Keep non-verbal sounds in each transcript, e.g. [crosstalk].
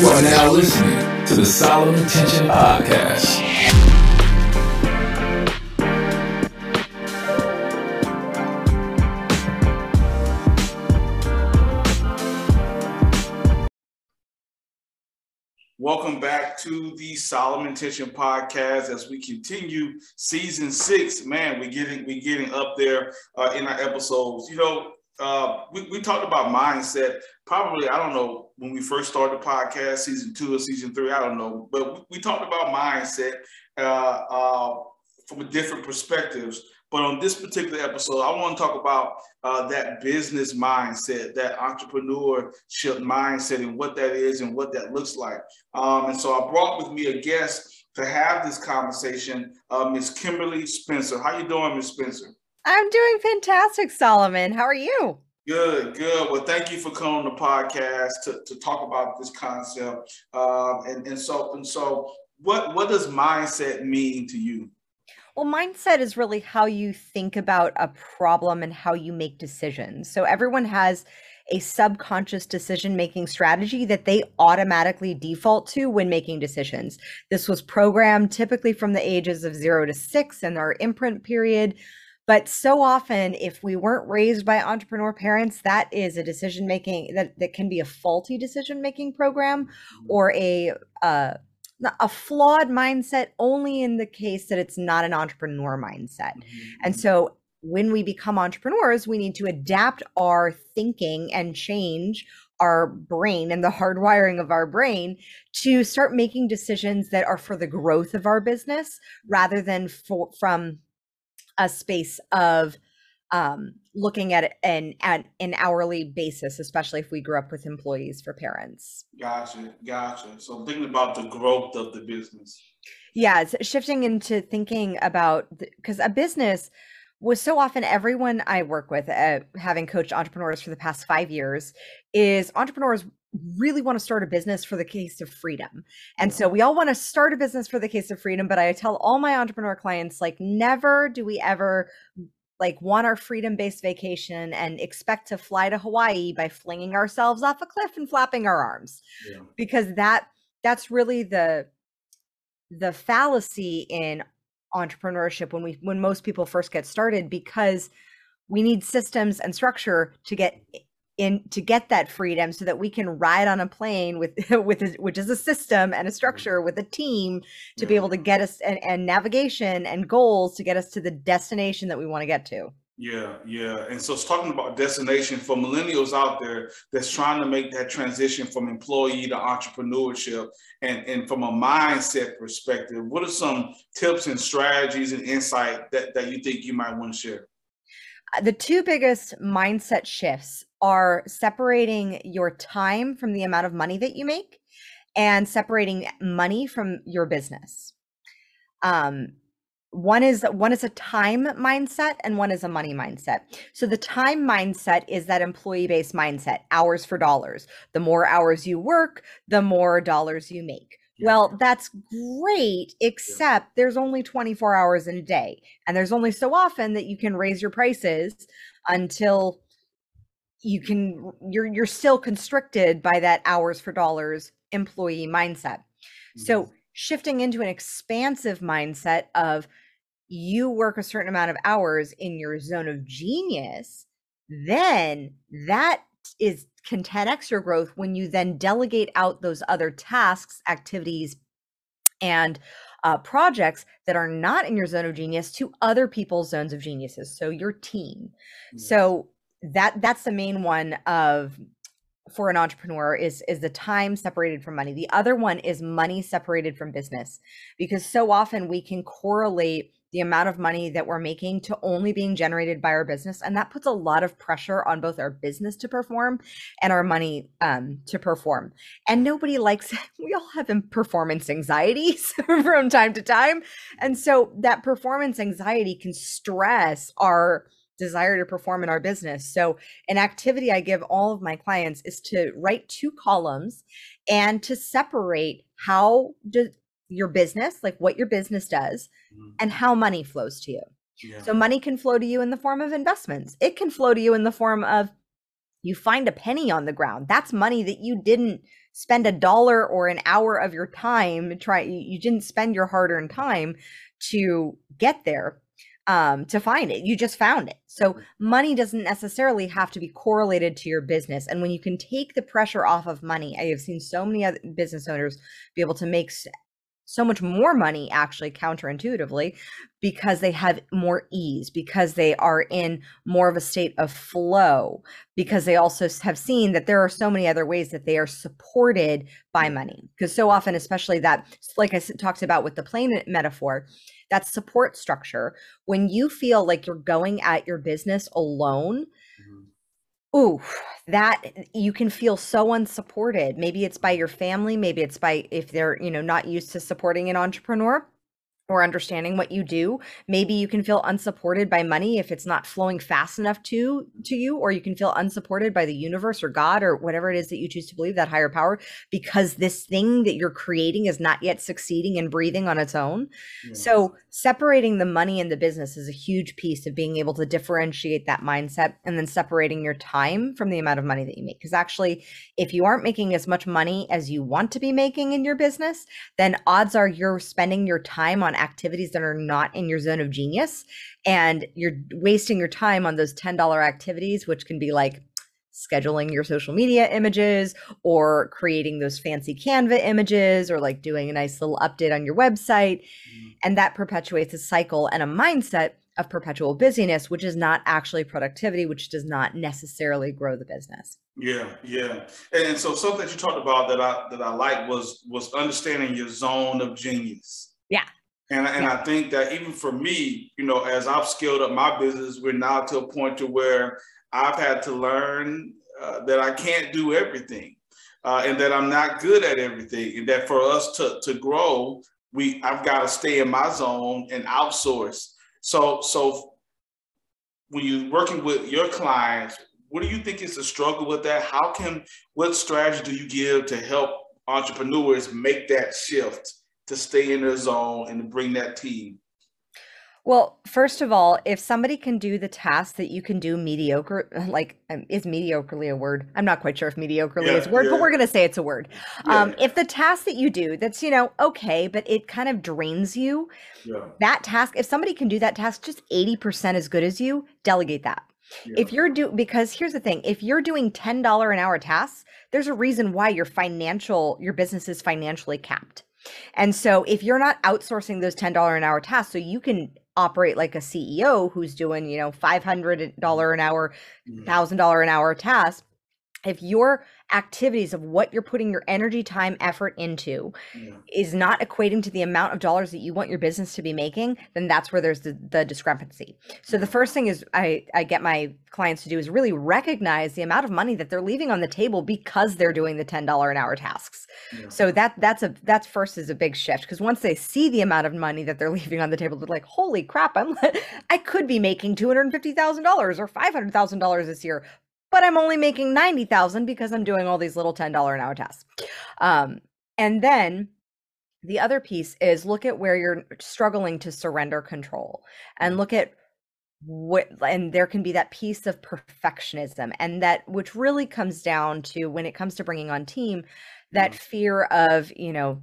You are now listening to the Solomon Tention Podcast. Welcome back to the Solomon Tention Podcast as we continue season six. Man, we're getting we getting up there uh, in our episodes. You know, uh, we, we talked about mindset. Probably, I don't know when we first started the podcast, season two or season three. I don't know, but we, talked about mindset uh, uh from different perspectives. But on this particular episode, I want to talk about uh, that business mindset, that entrepreneurship mindset, and what that is and what that looks like. Um, and so I brought with me a guest to have this conversation, uh, Miss Kimberly Spencer. How you doing, Miss Spencer? I'm doing fantastic, Solomon. How are you? Good, good. Well, thank you for coming on the podcast to, to talk about this concept. Um, and, and so and so, what what does mindset mean to you? Well, mindset is really how you think about a problem and how you make decisions. So everyone has a subconscious decision making strategy that they automatically default to when making decisions. This was programmed typically from the ages of zero to six in our imprint period. But so often, if we weren't raised by entrepreneur parents, that is a decision making that, that can be a faulty decision making program mm-hmm. or a uh, a flawed mindset only in the case that it's not an entrepreneur mindset. Mm-hmm. And so when we become entrepreneurs, we need to adapt our thinking and change our brain and the hardwiring of our brain to start making decisions that are for the growth of our business rather than for, from a space of um, looking at an at an hourly basis, especially if we grew up with employees for parents. Gotcha, gotcha. So thinking about the growth of the business. Yeah, it's shifting into thinking about because a business was so often everyone I work with, uh, having coached entrepreneurs for the past five years, is entrepreneurs really want to start a business for the case of freedom. And so we all want to start a business for the case of freedom, but I tell all my entrepreneur clients like never do we ever like want our freedom based vacation and expect to fly to Hawaii by flinging ourselves off a cliff and flapping our arms. Yeah. Because that that's really the the fallacy in entrepreneurship when we when most people first get started because we need systems and structure to get in to get that freedom so that we can ride on a plane with [laughs] with a, which is a system and a mm-hmm. structure with a team to be able to get us and, and navigation and goals to get us to the destination that we want to get to yeah yeah. And so it's talking about destination for millennials out there that's trying to make that transition from employee to entrepreneurship and and from a mindset perspective. What are some tips and strategies and insight that that you think you might want to share? Uh, the two biggest mindset shifts are separating your time from the amount of money that you make and separating money from your business. Um, one is one is a time mindset and one is a money mindset. So the time mindset is that employee based mindset, hours for dollars. The more hours you work, the more dollars you make. Yeah. Well, that's great, except yeah. there's only 24 hours in a day. And there's only so often that you can raise your prices until you can you're you're still constricted by that hours for dollars employee mindset. Mm-hmm. So shifting into an expansive mindset of you work a certain amount of hours in your zone of genius, then that is can 10x your growth when you then delegate out those other tasks, activities, and uh, projects that are not in your zone of genius to other people's zones of geniuses. So your team. Yes. So that that's the main one of for an entrepreneur is is the time separated from money the other one is money separated from business because so often we can correlate the amount of money that we're making to only being generated by our business and that puts a lot of pressure on both our business to perform and our money um, to perform and nobody likes [laughs] we all have performance anxieties [laughs] from time to time and so that performance anxiety can stress our desire to perform in our business. So, an activity I give all of my clients is to write two columns and to separate how do your business, like what your business does, mm-hmm. and how money flows to you. Yeah. So, money can flow to you in the form of investments, it can flow to you in the form of you find a penny on the ground. That's money that you didn't spend a dollar or an hour of your time try you didn't spend your hard-earned time to get there um, to find it. You just found it. So money doesn't necessarily have to be correlated to your business. And when you can take the pressure off of money, I have seen so many other business owners be able to make so much more money actually counterintuitively because they have more ease because they are in more of a state of flow because they also have seen that there are so many other ways that they are supported by money because so often especially that like i talked about with the plane metaphor that support structure when you feel like you're going at your business alone mm-hmm. Ooh that you can feel so unsupported. Maybe it's by your family maybe it's by if they're you know not used to supporting an entrepreneur or understanding what you do maybe you can feel unsupported by money if it's not flowing fast enough to to you or you can feel unsupported by the universe or god or whatever it is that you choose to believe that higher power because this thing that you're creating is not yet succeeding and breathing on its own yes. so separating the money and the business is a huge piece of being able to differentiate that mindset and then separating your time from the amount of money that you make because actually if you aren't making as much money as you want to be making in your business then odds are you're spending your time on activities that are not in your zone of genius and you're wasting your time on those $10 activities which can be like scheduling your social media images or creating those fancy canva images or like doing a nice little update on your website. Mm-hmm. and that perpetuates a cycle and a mindset of perpetual busyness which is not actually productivity which does not necessarily grow the business. Yeah yeah. And so something that you talked about that i that i like was was understanding your zone of genius. Yeah and, and I think that even for me, you know, as I've scaled up my business, we're now to a point to where I've had to learn uh, that I can't do everything, uh, and that I'm not good at everything, and that for us to to grow, we I've got to stay in my zone and outsource. So so when you're working with your clients, what do you think is the struggle with that? How can what strategy do you give to help entrepreneurs make that shift? To stay in their zone and to bring that team? Well, first of all, if somebody can do the task that you can do mediocre, like um, is mediocrely a word? I'm not quite sure if mediocrely yeah, is a word, yeah. but we're going to say it's a word. Yeah. Um, if the task that you do, that's, you know, okay, but it kind of drains you, that task, if somebody can do that task just 80% as good as you, delegate that. If you're do because here's the thing, if you're doing $10 an hour tasks, there's a reason why your financial your business is financially capped. And so if you're not outsourcing those $10 an hour tasks, so you can operate like a CEO who's doing, you know, $500 an hour, $1,000 mm. an hour tasks, if your activities of what you're putting your energy, time, effort into yeah. is not equating to the amount of dollars that you want your business to be making, then that's where there's the, the discrepancy. So the first thing is I, I get my clients to do is really recognize the amount of money that they're leaving on the table because they're doing the $10 an hour tasks. Yeah. So that that's a that's first is a big shift because once they see the amount of money that they're [laughs] leaving on the table, they're like, holy crap, I'm [laughs] I could be making $250,000 or $500,000 this year, but I'm only making 90,000 because I'm doing all these little $10 an hour tasks. Um, and then the other piece is look at where you're struggling to surrender control and look at what and there can be that piece of perfectionism and that which really comes down to when it comes to bringing on team that mm. fear of you know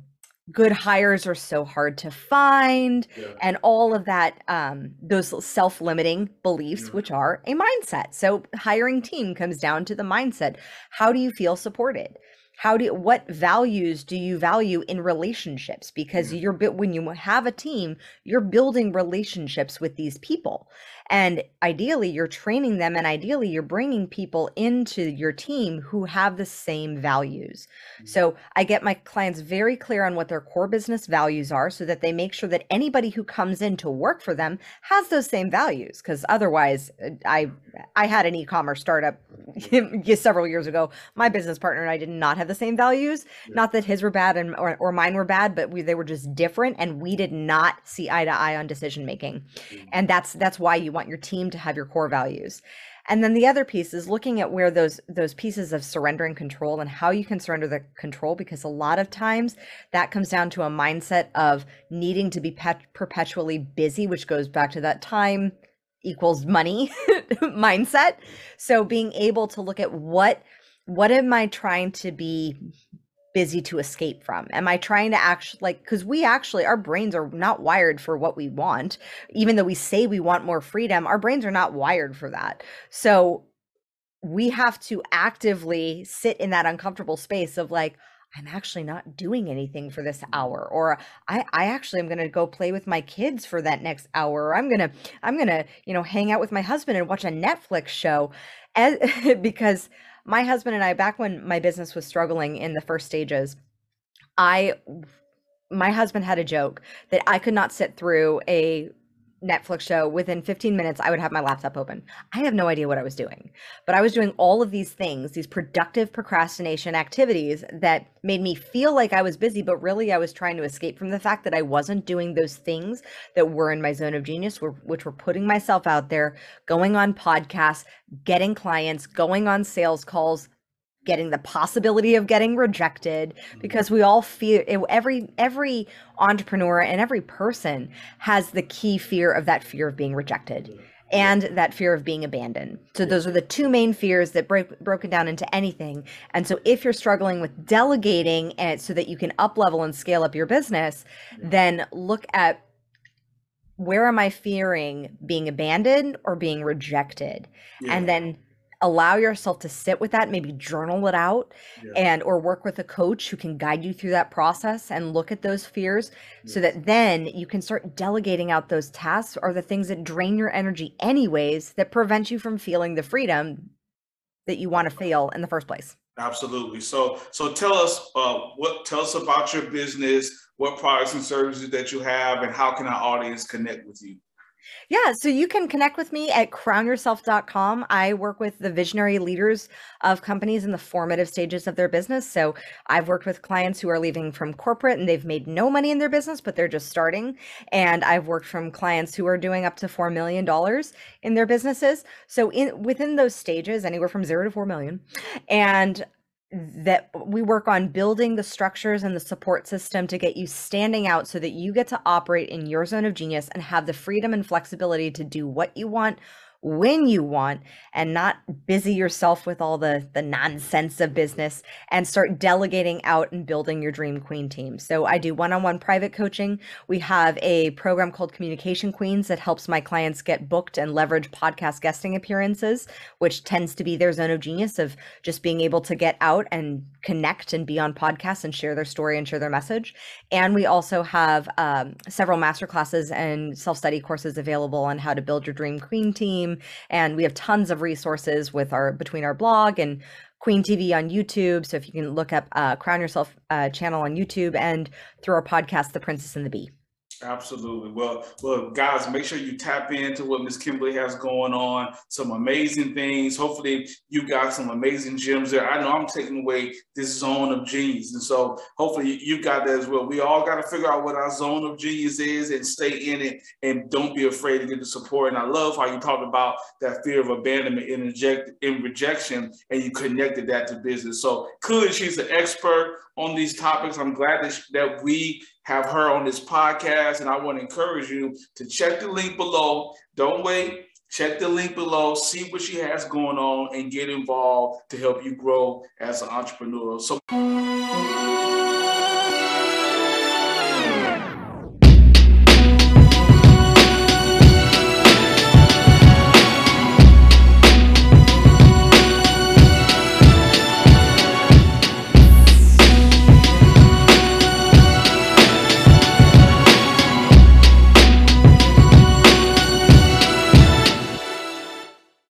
good hires are so hard to find yeah. and all of that um, those self-limiting beliefs yeah. which are a mindset so hiring team comes down to the mindset how do you feel supported how do you, what values do you value in relationships because you're when you have a team you're building relationships with these people and ideally, you're training them, and ideally, you're bringing people into your team who have the same values. Mm-hmm. So I get my clients very clear on what their core business values are so that they make sure that anybody who comes in to work for them has those same values. Because otherwise, uh, I I had an e-commerce startup [laughs] several years ago. My business partner and I did not have the same values. Yeah. Not that his were bad and or, or mine were bad, but we they were just different, and we did not see eye to eye on decision making. Mm-hmm. And that's that's why you want your team to have your core values and then the other piece is looking at where those those pieces of surrendering control and how you can surrender the control because a lot of times that comes down to a mindset of needing to be pet- perpetually busy which goes back to that time equals money [laughs] mindset so being able to look at what what am i trying to be busy to escape from? Am I trying to actually like cuz we actually our brains are not wired for what we want. Even though we say we want more freedom, our brains are not wired for that. So we have to actively sit in that uncomfortable space of like I'm actually not doing anything for this hour or I I actually am going to go play with my kids for that next hour or I'm going to I'm going to, you know, hang out with my husband and watch a Netflix show As, [laughs] because my husband and I back when my business was struggling in the first stages I my husband had a joke that I could not sit through a Netflix show, within 15 minutes, I would have my laptop open. I have no idea what I was doing, but I was doing all of these things, these productive procrastination activities that made me feel like I was busy, but really I was trying to escape from the fact that I wasn't doing those things that were in my zone of genius, which were putting myself out there, going on podcasts, getting clients, going on sales calls, getting the possibility of getting rejected mm-hmm. because we all fear every every entrepreneur and every person has the key fear of that fear of being rejected and that fear of being abandoned. So those are the two main fears that break broken down into anything. And so if you're struggling with delegating and so that you can up level and scale up your business, then look at where am I fearing being abandoned or being rejected? Yeah. And then allow yourself to sit with that maybe journal it out yeah. and or work with a coach who can guide you through that process and look at those fears yes. so that then you can start delegating out those tasks or the things that drain your energy anyways that prevent you from feeling the freedom that you want to feel in the first place absolutely so so tell us uh, what tell us about your business what products and services that you have and how can our audience connect with you yeah, so you can connect with me at crownyourself.com. I work with the visionary leaders of companies in the formative stages of their business. So I've worked with clients who are leaving from corporate and they've made no money in their business, but they're just starting. And I've worked from clients who are doing up to $4 million in their businesses. So in within those stages, anywhere from zero to 4 million. And that we work on building the structures and the support system to get you standing out so that you get to operate in your zone of genius and have the freedom and flexibility to do what you want when you want and not busy yourself with all the the nonsense of business and start delegating out and building your dream queen team. So I do one-on-one private coaching. We have a program called Communication Queens that helps my clients get booked and leverage podcast guesting appearances, which tends to be their zone of genius of just being able to get out and connect and be on podcasts and share their story and share their message. And we also have um, several master classes and self-study courses available on how to build your dream queen team team. And we have tons of resources with our between our blog and Queen TV on YouTube. So if you can look up uh, Crown Yourself uh, channel on YouTube and through our podcast, The Princess and the Bee. Absolutely. Well, well, guys, make sure you tap into what Miss Kimberly has going on. Some amazing things. Hopefully, you got some amazing gems there. I know I'm taking away this zone of genius, and so hopefully you got that as well. We all got to figure out what our zone of genius is and stay in it, and don't be afraid to get the support. And I love how you talked about that fear of abandonment and reject in rejection, and you connected that to business. So clearly, she's an expert on these topics. I'm glad that, that we have her on this podcast. And I want to encourage you to check the link below. Don't wait. Check the link below, see what she has going on, and get involved to help you grow as an entrepreneur. So.